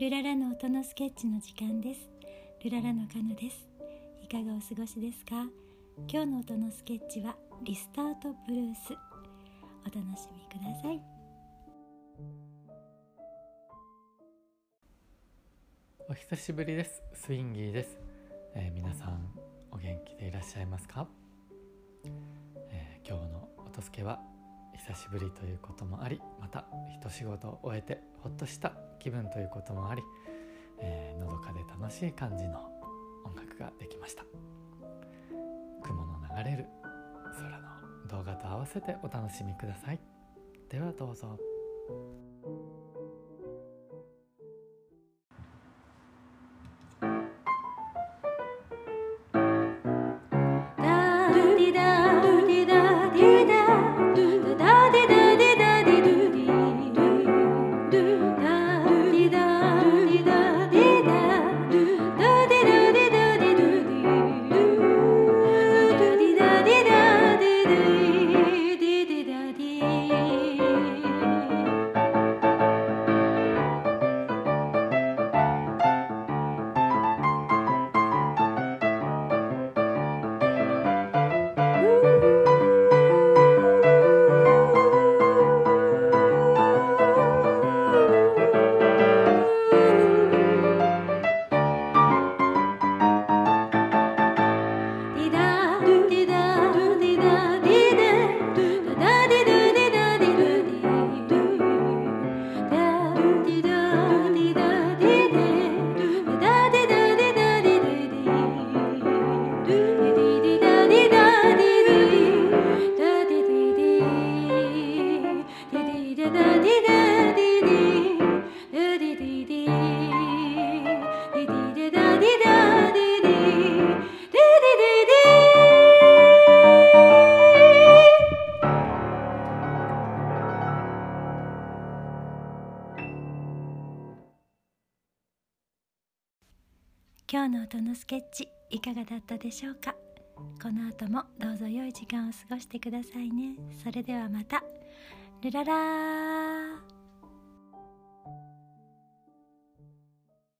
ルララの音のスケッチの時間です。ルララのカノです。いかがお過ごしですか？今日の音のスケッチはリスタートブルース。お楽しみください。お久しぶりです。スインギーです、えー、皆さんお元気でいらっしゃいますか、えー、今日の音スケは久しぶりということもありまた一仕事を終えてほっとした気分ということもあり、えー、のどかで楽しい感じの音楽ができました。雲の流れる空の動画と合わせてお楽しみください。ではどうぞ。今日の音のスケッチいかがだったでしょうか？この後もどうぞ良い時間を過ごしてくださいね。それではまた。ルララー。